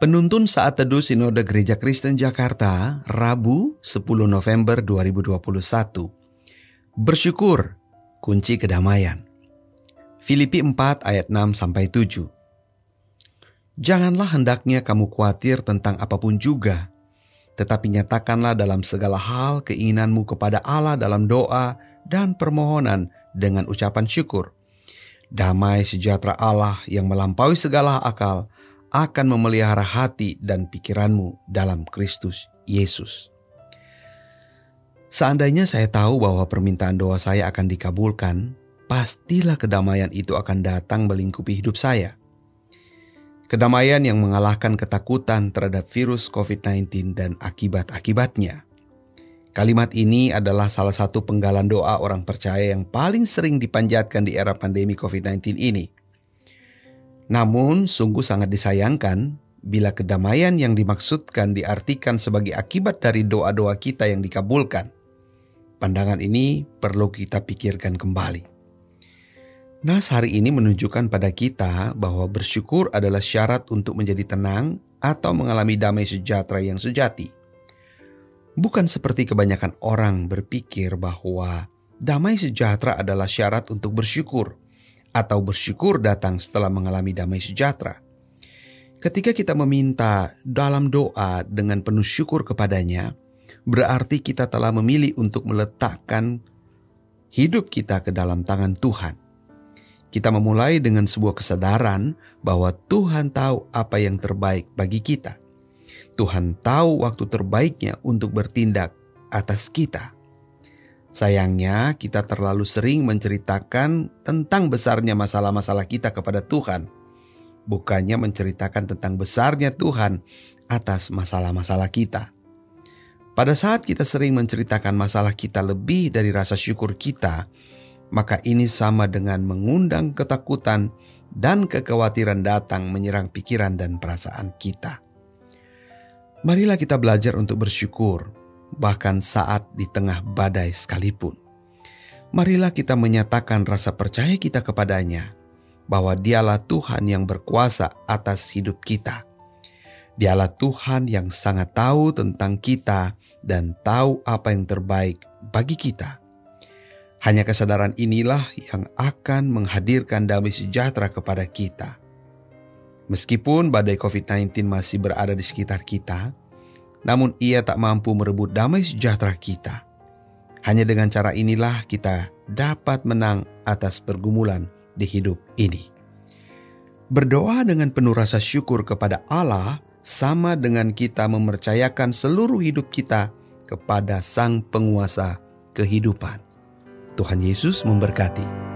Penuntun saat teduh Sinode Gereja Kristen Jakarta, Rabu 10 November 2021. Bersyukur, kunci kedamaian. Filipi 4 ayat 6 sampai 7. Janganlah hendaknya kamu khawatir tentang apa pun juga, tetapi nyatakanlah dalam segala hal keinginanmu kepada Allah dalam doa dan permohonan dengan ucapan syukur. Damai sejahtera Allah yang melampaui segala akal akan memelihara hati dan pikiranmu dalam Kristus Yesus. Seandainya saya tahu bahwa permintaan doa saya akan dikabulkan, pastilah kedamaian itu akan datang melingkupi hidup saya. Kedamaian yang mengalahkan ketakutan terhadap virus COVID-19 dan akibat-akibatnya. Kalimat ini adalah salah satu penggalan doa orang percaya yang paling sering dipanjatkan di era pandemi COVID-19 ini. Namun, sungguh sangat disayangkan bila kedamaian yang dimaksudkan diartikan sebagai akibat dari doa-doa kita yang dikabulkan. Pandangan ini perlu kita pikirkan kembali. Nas hari ini menunjukkan pada kita bahwa bersyukur adalah syarat untuk menjadi tenang atau mengalami damai sejahtera yang sejati. Bukan seperti kebanyakan orang berpikir bahwa damai sejahtera adalah syarat untuk bersyukur atau bersyukur datang setelah mengalami damai sejahtera. Ketika kita meminta dalam doa dengan penuh syukur kepadanya, berarti kita telah memilih untuk meletakkan hidup kita ke dalam tangan Tuhan. Kita memulai dengan sebuah kesadaran bahwa Tuhan tahu apa yang terbaik bagi kita. Tuhan tahu waktu terbaiknya untuk bertindak atas kita. Sayangnya, kita terlalu sering menceritakan tentang besarnya masalah-masalah kita kepada Tuhan, bukannya menceritakan tentang besarnya Tuhan atas masalah-masalah kita. Pada saat kita sering menceritakan masalah kita lebih dari rasa syukur kita, maka ini sama dengan mengundang ketakutan dan kekhawatiran datang menyerang pikiran dan perasaan kita. Marilah kita belajar untuk bersyukur bahkan saat di tengah badai sekalipun. Marilah kita menyatakan rasa percaya kita kepadanya, bahwa Dialah Tuhan yang berkuasa atas hidup kita. Dialah Tuhan yang sangat tahu tentang kita dan tahu apa yang terbaik bagi kita. Hanya kesadaran inilah yang akan menghadirkan damai sejahtera kepada kita. Meskipun badai COVID-19 masih berada di sekitar kita, namun ia tak mampu merebut damai sejahtera kita. Hanya dengan cara inilah kita dapat menang atas pergumulan di hidup ini. Berdoa dengan penuh rasa syukur kepada Allah sama dengan kita mempercayakan seluruh hidup kita kepada Sang Penguasa kehidupan. Tuhan Yesus memberkati.